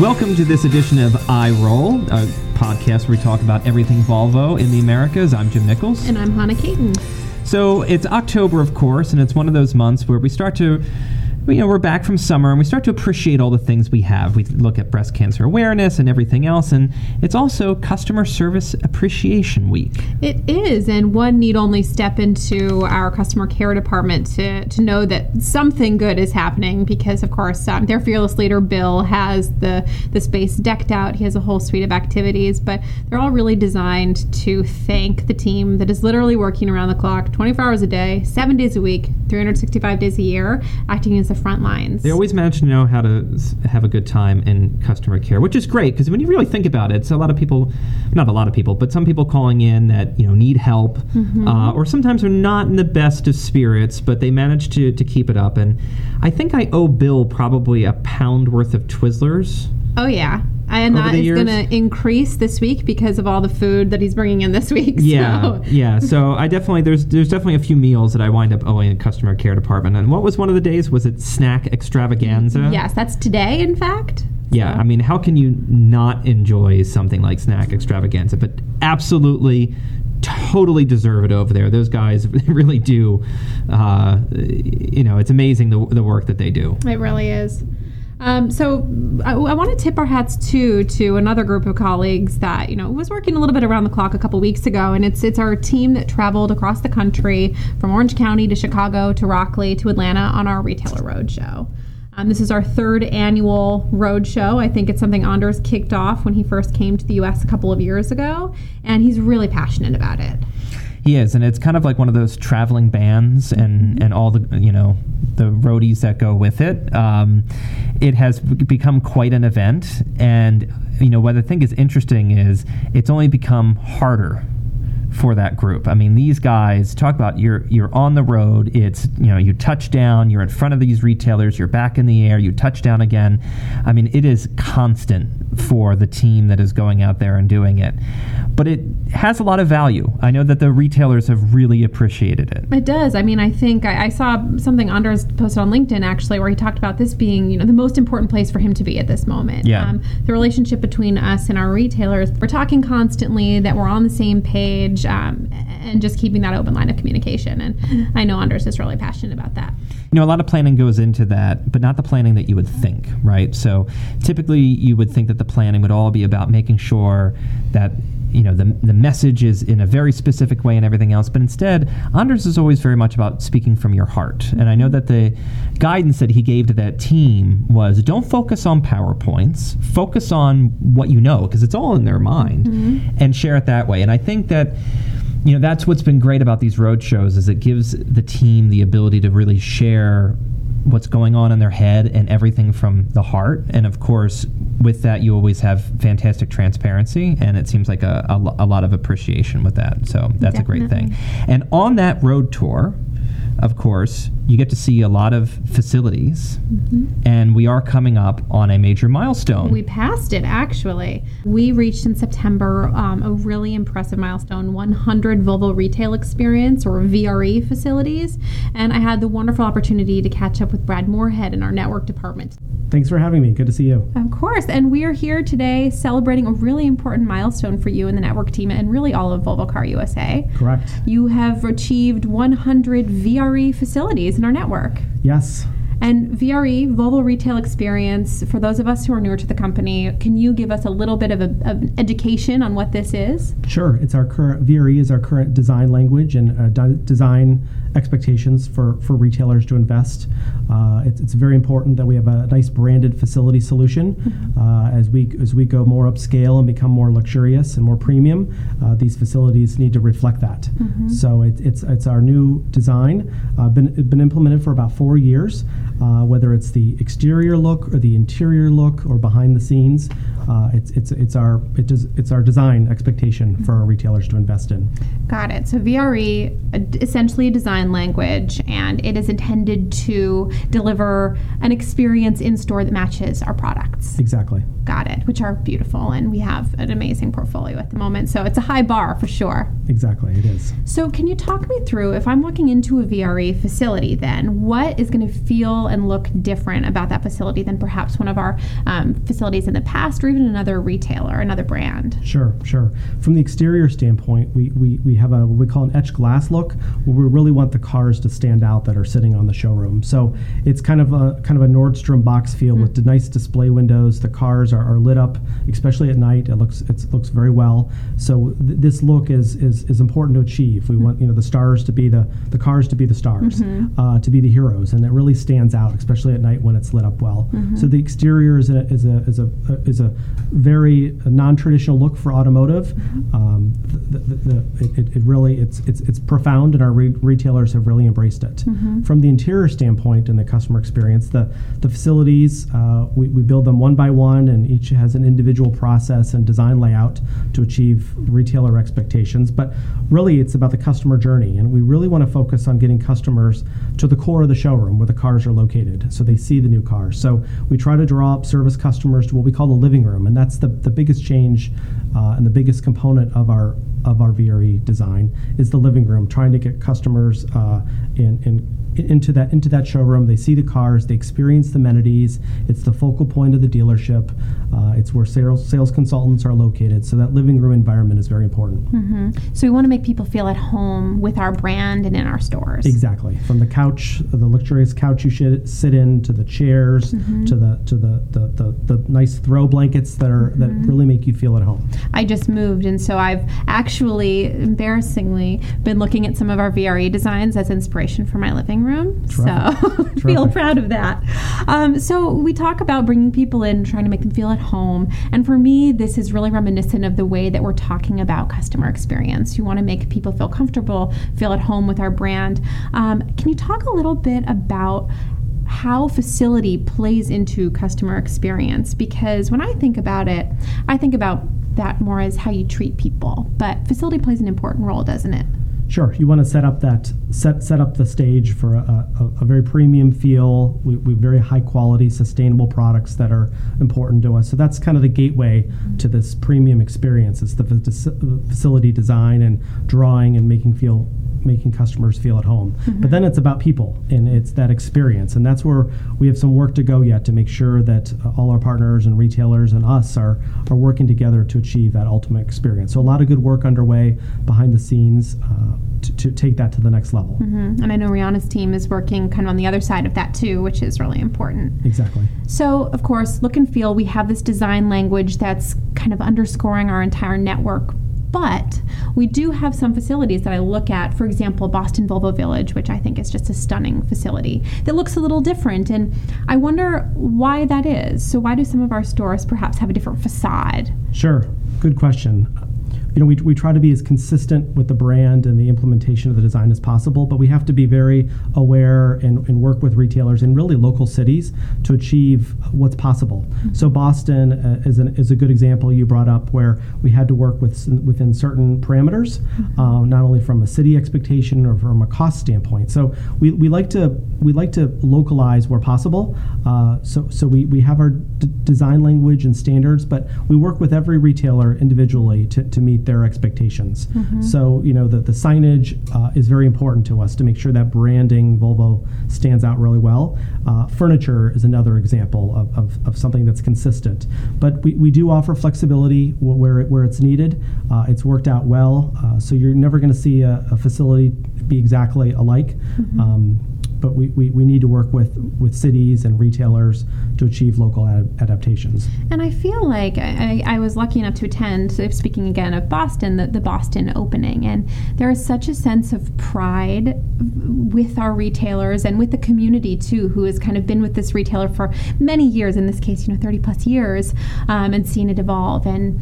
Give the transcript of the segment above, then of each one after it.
Welcome to this edition of I Roll, a podcast where we talk about everything Volvo in the Americas. I'm Jim Nichols. And I'm Hannah Caton. So it's October, of course, and it's one of those months where we start to you know, we're back from summer and we start to appreciate all the things we have. We look at breast cancer awareness and everything else, and it's also Customer Service Appreciation Week. It is, and one need only step into our customer care department to, to know that something good is happening because, of course, um, their fearless leader, Bill, has the, the space decked out. He has a whole suite of activities, but they're all really designed to thank the team that is literally working around the clock 24 hours a day, seven days a week, 365 days a year, acting as the front lines. They always manage to know how to have a good time in customer care, which is great because when you really think about it, it's a lot of people, not a lot of people, but some people calling in that you know need help, mm-hmm. uh, or sometimes are not in the best of spirits, but they manage to to keep it up. And I think I owe Bill probably a pound worth of Twizzlers. Oh yeah and that is going to increase this week because of all the food that he's bringing in this week. Yeah, so. yeah. So I definitely there's there's definitely a few meals that I wind up owing a customer care department. And what was one of the days? Was it snack extravaganza? Yes, that's today. In fact. Yeah, I mean, how can you not enjoy something like snack extravaganza? But absolutely totally deserve it over there. Those guys really do. Uh, you know, it's amazing the, the work that they do. It really is. Um, so I, I want to tip our hats too to another group of colleagues that you know was working a little bit around the clock a couple weeks ago, and it's it's our team that traveled across the country from Orange County to Chicago to Rockleigh to Atlanta on our retailer roadshow. Um, this is our third annual roadshow. I think it's something Anders kicked off when he first came to the U.S. a couple of years ago, and he's really passionate about it. He is, and it's kind of like one of those traveling bands and and all the you know the roadies that go with it. Um, it has become quite an event, and you know what I think is interesting is it's only become harder for that group. I mean, these guys talk about you're you're on the road. It's you know you touch down. You're in front of these retailers. You're back in the air. You touch down again. I mean, it is constant for the team that is going out there and doing it. But it has a lot of value. I know that the retailers have really appreciated it. It does. I mean, I think I, I saw something Anders posted on LinkedIn actually where he talked about this being you know the most important place for him to be at this moment. Yeah. Um, the relationship between us and our retailers. We're talking constantly that we're on the same page um, and just keeping that open line of communication. And I know Anders is really passionate about that. You know, a lot of planning goes into that, but not the planning that you would think, right? So typically you would think that the planning would all be about making sure that you know the, the message is in a very specific way and everything else but instead anders is always very much about speaking from your heart. And i know that the guidance that he gave to that team was don't focus on powerpoints. Focus on what you know because it's all in their mind mm-hmm. and share it that way. And i think that you know that's what's been great about these road shows is it gives the team the ability to really share what's going on in their head and everything from the heart. And of course with that you always have fantastic transparency and it seems like a, a, a lot of appreciation with that. So that's Definitely. a great thing. And on that road tour of course, you get to see a lot of facilities, mm-hmm. and we are coming up on a major milestone. We passed it, actually. We reached in September um, a really impressive milestone 100 Volvo Retail Experience, or VRE facilities, and I had the wonderful opportunity to catch up with Brad Moorhead in our network department. Thanks for having me. Good to see you. Of course. And we are here today celebrating a really important milestone for you and the network team and really all of Volvo Car USA. Correct. You have achieved 100 VRE facilities in our network. Yes. And VRE, Volvo Retail Experience, for those of us who are newer to the company, can you give us a little bit of, a, of education on what this is? Sure. It's our current VRE is our current design language and uh, design expectations for, for retailers to invest. Uh, it's, it's very important that we have a nice branded facility solution mm-hmm. uh, as we as we go more upscale and become more luxurious and more premium. Uh, these facilities need to reflect that. Mm-hmm. So it, it's it's our new design. Uh, been been implemented for about four years. Uh, whether it's the exterior look or the interior look or behind the scenes, uh, it's it's it's our it does, it's our design expectation for our retailers to invest in. Got it. So VRE essentially a design language, and it is intended to deliver an experience in store that matches our products. Exactly. Got it. Which are beautiful, and we have an amazing portfolio at the moment. So it's a high bar for sure. Exactly, it is. So can you talk me through if I'm walking into a VRE facility, then what is going to feel and look different about that facility than perhaps one of our um, facilities in the past or even another retailer, another brand? Sure, sure. From the exterior standpoint, we, we, we have a what we call an etched glass look where we really want the cars to stand out that are sitting on the showroom. So it's kind of a kind of a Nordstrom box feel mm-hmm. with nice display windows. The cars are, are lit up, especially at night. It looks it looks very well. So th- this look is, is is important to achieve. We mm-hmm. want you know the stars to be the the cars to be the stars, mm-hmm. uh, to be the heroes, and it really stands out, especially at night when it's lit up well. Mm-hmm. So the exterior is a is a is a, is a very non-traditional look for automotive. Mm-hmm. Um, the, the, the, it, it, really it's it's it's profound, and our re- retailers have really embraced it. Mm-hmm. From the interior standpoint and the customer experience, the the facilities uh, we, we build them one by one, and each has an individual process and design layout to achieve retailer expectations. But really, it's about the customer journey, and we really want to focus on getting customers to the core of the showroom where the cars are located, so they see the new car. So we try to draw up service customers to what we call the living room, and that's the the biggest change uh, and the biggest component of our of our VRE design is the living room, trying to get customers uh, in, in into that into that showroom. They see the cars, they experience the amenities. It's the focal point of the dealership. Uh, it's where sales sales consultants are located. So that living room environment is very important. Mm-hmm. So we want to make people feel at home with our brand and in our stores. Exactly, from the couch, the luxurious couch you should sit in, to the chairs, mm-hmm. to the to the, the, the, the, nice throw blankets that are mm-hmm. that really make you feel at home. I just moved, and so I've actually embarrassingly been looking at some of our VRE designs as inspiration for my living room. Terrific. So feel proud of that. Um, so we talk about bringing people in, trying to make them feel at home. And for me, this is really reminiscent of the way that we're talking about customer experience. You want to make people feel comfortable, feel at home with our brand. Um, can you talk a little bit about how facility plays into customer experience because when I think about it, I think about that more as how you treat people. But facility plays an important role, doesn't it? Sure. You want to set up that set set up the stage for a, a, a very premium feel. We, we very high quality, sustainable products that are important to us. So that's kind of the gateway to this premium experience. It's the facility design and drawing and making feel making customers feel at home. Mm-hmm. But then it's about people and it's that experience. And that's where we have some work to go yet to make sure that uh, all our partners and retailers and us are, are working together to achieve that ultimate experience. So a lot of good work underway behind the scenes uh, to, to, take that to the next level. Mm-hmm. And I know Rihanna's team is working kind of on the other side of that too, which is really important. Exactly. So, of course, look and feel, we have this design language that's kind of underscoring our entire network but we do have some facilities that I look at, for example, Boston Volvo Village, which I think is just a stunning facility that looks a little different. And I wonder why that is. So, why do some of our stores perhaps have a different facade? Sure. Good question you know, we, we try to be as consistent with the brand and the implementation of the design as possible, but we have to be very aware and, and work with retailers in really local cities to achieve what's possible. Mm-hmm. So Boston uh, is, an, is a good example you brought up where we had to work with within certain parameters, mm-hmm. um, not only from a city expectation or from a cost standpoint. So we, we like to we like to localize where possible. Uh, so so we, we have our d- design language and standards, but we work with every retailer individually to, to meet meet their expectations. Mm-hmm. So, you know, the, the signage uh, is very important to us to make sure that branding Volvo stands out really well. Uh, furniture is another example of, of, of, something that's consistent. But we, we do offer flexibility where, it, where it's needed. Uh, it's worked out well. Uh, so you're never going to see a, a, facility be exactly alike. Mm-hmm. Um, but we, we, we need to work with, with cities and retailers to achieve local ad- adaptations. And I feel like I, I was lucky enough to attend, speaking again of Boston, the, the Boston opening, and there is such a sense of pride with our retailers and with the community too, who has kind of been with this retailer for many years, in this case, you know, 30 plus years, um, and seen it evolve. And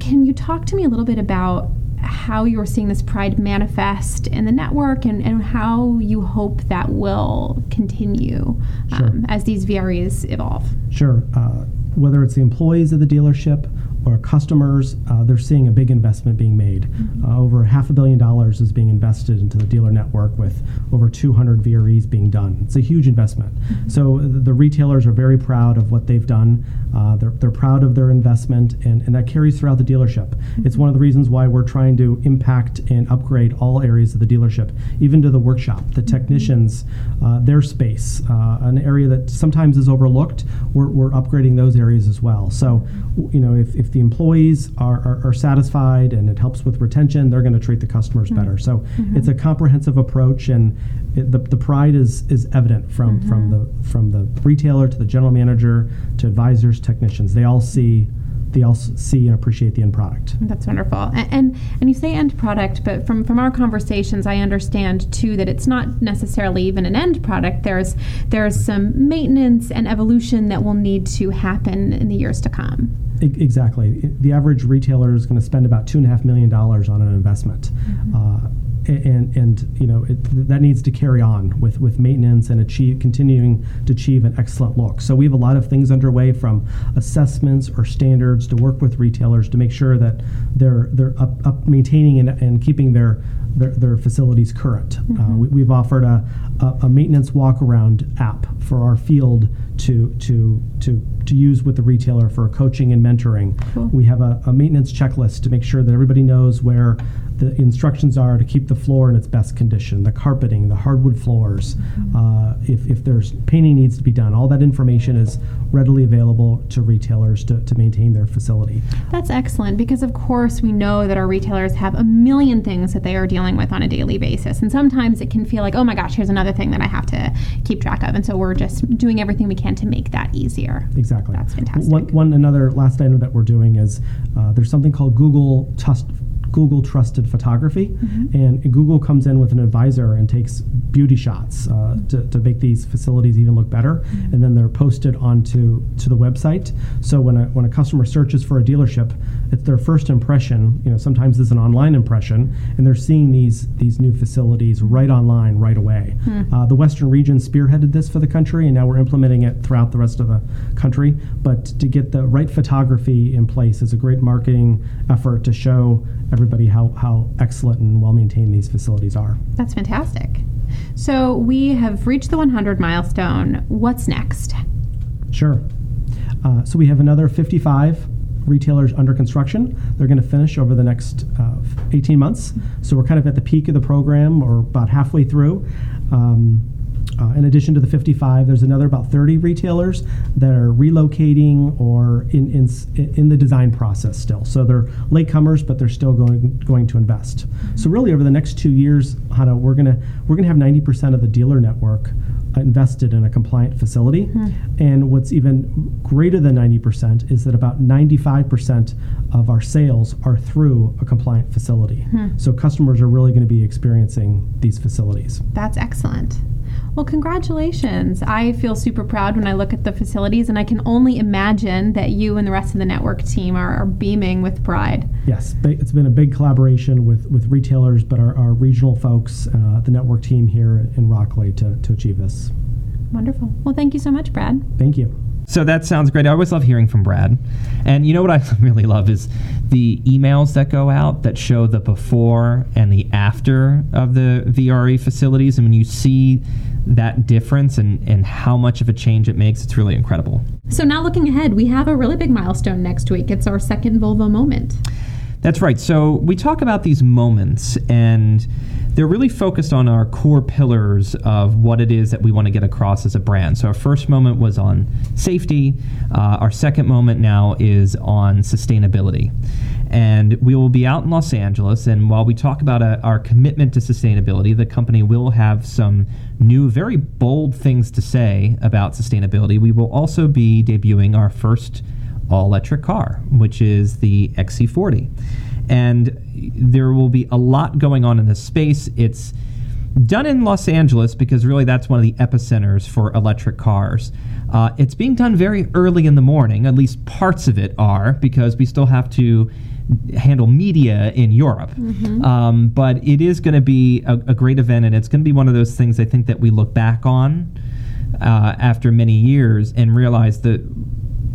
can you talk to me a little bit about how you're seeing this pride manifest in the network and, and how you hope that will continue um, sure. as these VREs evolve. Sure. Uh, whether it's the employees of the dealership or customers, uh, they're seeing a big investment being made. Uh, over half a billion dollars is being invested into the dealer network with over 200 VREs being done. It's a huge investment. So the, the retailers are very proud of what they've done. Uh, they're, they're proud of their investment, and, and that carries throughout the dealership. It's one of the reasons why we're trying to impact and upgrade all areas of the dealership, even to the workshop, the technicians, uh, their space, uh, an area that sometimes is overlooked. We're, we're upgrading those areas as well. So, you know, if, if the employees are, are, are satisfied and it helps with retention, they're going to treat the customers mm-hmm. better. So, mm-hmm. it's a comprehensive approach, and it, the, the pride is is evident from mm-hmm. from the from the retailer to the general manager to advisors, technicians. They all see they all see and appreciate the end product. That's wonderful. And, and and you say end product, but from from our conversations, I understand too that it's not necessarily even an end product. There's there's some maintenance and evolution that will need to happen in the years to come. Exactly. The average retailer is going to spend about two and a half million dollars on an investment, uh, and and you know it, that needs to carry on with with maintenance and achieve continuing to achieve an excellent look. So we have a lot of things underway from assessments or standards to work with retailers to make sure that they're they're up, up maintaining and, and keeping their their, their facilities current. Uh, we, we've offered a, a, a maintenance walk around app for our field to to to to use with the retailer for coaching and mentoring. Cool. We have a, a maintenance checklist to make sure that everybody knows where the instructions are to keep the floor in its best condition, the carpeting, the hardwood floors. Uh, if, if there's painting needs to be done, all that information is readily available to retailers to, to maintain their facility. That's excellent because, of course, we know that our retailers have a million things that they are dealing with on a daily basis. And sometimes it can feel like, oh my gosh, here's another thing that I have to keep track of. And so we're just doing everything we can to make that easier. Exactly. That's fantastic. One, one another last item that we're doing is uh, there's something called Google Trust. Google Trusted Photography, Mm-hmm. and Google comes in with an advisor and takes beauty shots uh, to, to make these facilities even look better, Mm-hmm. and then they're posted onto to the website. So when a when a customer searches for a dealership, it's their first impression. You know, sometimes it's an online impression, and they're seeing these these new facilities right online right away. Hmm. Uh, the Western region spearheaded this for the country, and now we're implementing it throughout the rest of the country. But to get the right photography in place is a great marketing effort to show everybody how, how excellent and well maintained these facilities are. That's fantastic. So we have reached the 100 milestone. What's next? Sure. Uh, so we have another 55 retailers under construction. They're going to finish over the next uh, 18 months. So we're kind of at the peak of the program or about halfway through. Um, uh, in addition to the 55, there's another about 30 retailers that are relocating or in, in, in the design process still. So they're latecomers, but they're still going going to invest. So really, over the next two years, we're gonna we're gonna have 90% of the dealer network invested in a compliant facility. And what's even greater than 90% is that about 95% of our sales are through a compliant facility. So customers are really going to be experiencing these facilities. That's excellent. Well, congratulations. I feel super proud when I look at the facilities, and I can only imagine that you and the rest of the network team are, are beaming with pride. Yes, it's been a big collaboration with, with retailers, but our, our regional folks, uh, the network team here in Rockleigh to, to achieve this. Wonderful. Well, thank you so much, Brad. Thank you. So that sounds great. I always love hearing from Brad. And you know what I really love is the emails that go out that show the before and the after of the VRE facilities. And when you see that difference and, and how much of a change it makes, it's really incredible. So, now looking ahead, we have a really big milestone next week. It's our second Volvo moment. That's right. So we talk about these moments, and they're really focused on our core pillars of what it is that we want to get across as a brand. So our first moment was on safety. Uh, our second moment now is on sustainability. And we will be out in Los Angeles. And while we talk about uh our commitment to sustainability, the company will have some new, very bold things to say about sustainability. We will also be debuting our first all electric car, which is the XC40. And there will be a lot going on in this space. It's done in Los Angeles because really that's one of the epicenters for electric cars. Uh, it's being done very early in the morning, at least parts of it are, because we still have to handle media in Europe. Um, but it is going to be a, a great event, and it's going to be one of those things I think that we look back on uh, after many years and realize that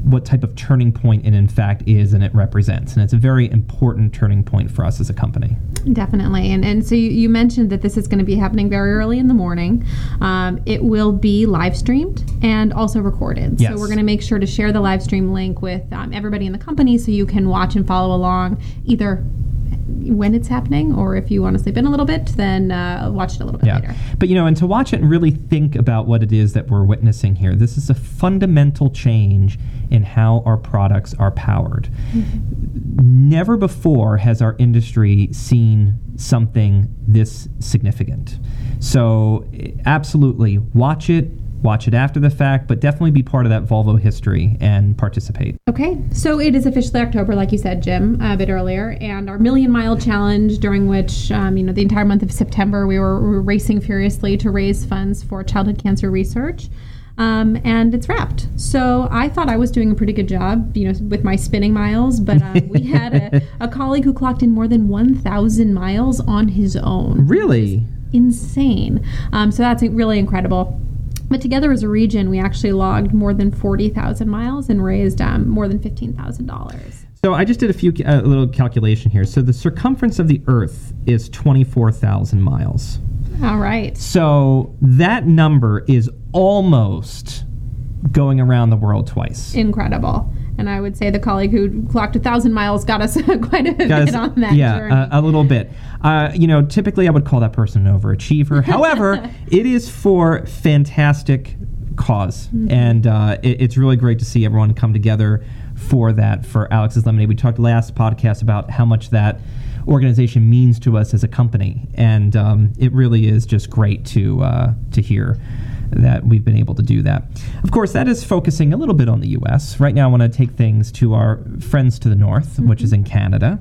what type of turning point it in fact is and it represents. And it's a very important turning point for us as a company. Definitely. And, and so you, you mentioned that this is going to be happening very early in the morning. Um, it will be live streamed and also recorded. Yes. So we're going to make sure to share the live stream link with um, everybody in the company so you can watch and follow along either when it's happening or if you want to sleep in a little bit, then uh, watch it a little bit later. But you know, and to watch it and really think about what it is that we're witnessing here, this is a fundamental change in how our products are powered. Never before has our industry seen something this significant. So, absolutely, watch it. Watch it after the fact, but definitely be part of that Volvo history and participate. Okay, so it is officially October, like you said, Jim, a bit earlier, and our Million Mile Challenge, during which, um, you know, the entire month of September, we were, we were racing furiously to raise funds for childhood cancer research. Um, and it's wrapped. So I thought I was doing a pretty good job, you know, with my spinning miles. But um, we had a, a colleague who clocked in more than 1,000 miles on his own. Really? Insane. Um, so that's really incredible. But together as a region, we actually logged more than 40,000 miles and raised um, more than $15,000. So I just did a few a little calculation here. So the circumference of the Earth is 24,000 miles. All right. So that number is almost going around the world twice. Incredible. And I would say the colleague who clocked a thousand miles got us quite a Guys, bit on that yeah, journey. a, a little bit. Uh, you know, typically I would call that person an overachiever. However, it is for fantastic because Mm-hmm. and uh, it, it's really great to see everyone come together for that. For Alex's Lemonade, we talked last podcast about how much that organization means to us as a company, and um, it really is just great to uh, to hear that we've been able to do that. Of course, that is focusing a little bit on the U.S. Right now, I want to take things to our friends to the north, which is in Canada.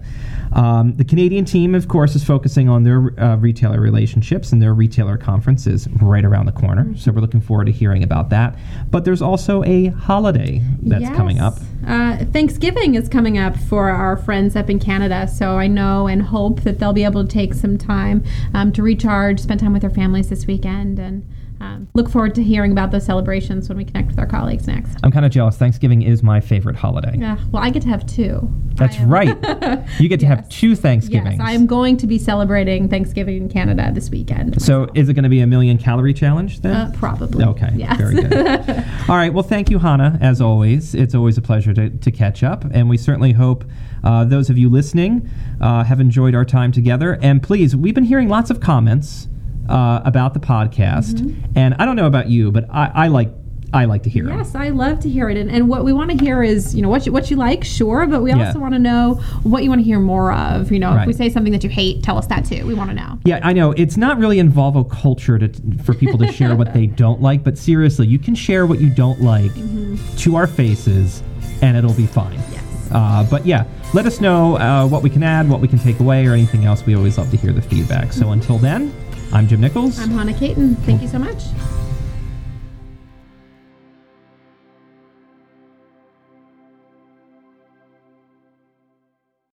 Um, the Canadian team, of course, is focusing on their uh, retailer relationships, and their retailer conference is right around the corner. So we're looking forward to hearing about that. But there's also a holiday that's coming up. Yes. Uh, Thanksgiving is coming up for our friends up in Canada, so I know and hope that they'll be able to take some time um, to recharge, spend time with their families this weekend, and um, look forward to hearing about those celebrations when we connect with our colleagues next. I'm kind of jealous. Thanksgiving is my favorite holiday. Yeah, well, I get to have two. That's right. You get to have two Thanksgivings. Yes, I am going to be celebrating Thanksgiving in Canada this weekend. So is it going to be a million calorie challenge then? Uh, probably. Okay, Yes. very good. All right, well, thank you, Hannah, as always. It's always a pleasure to, to catch up, and we certainly hope uh, those of you listening uh, have enjoyed our time together. And please, we've been hearing lots of comments uh, about the podcast, Mm-hmm. and I don't know about you, but I, I like I like to hear 'em. Yes, I love to hear it, and, and what we want to hear is you know what you, what you like, sure, but we Yeah. also want to know what you want to hear more of. You know, if we say something that you hate, tell us that too. We want to know. Yeah, I know it's not really in Volvo culture to, for people to share what they don't like, but seriously, you can share what you don't like to our faces, and it'll be fine. Yes. Uh, but yeah, let us know uh, what we can add, what we can take away, or anything else. We always love to hear the feedback. So until then, I'm Jim Nichols. I'm Hannah Caton. Thank you so much.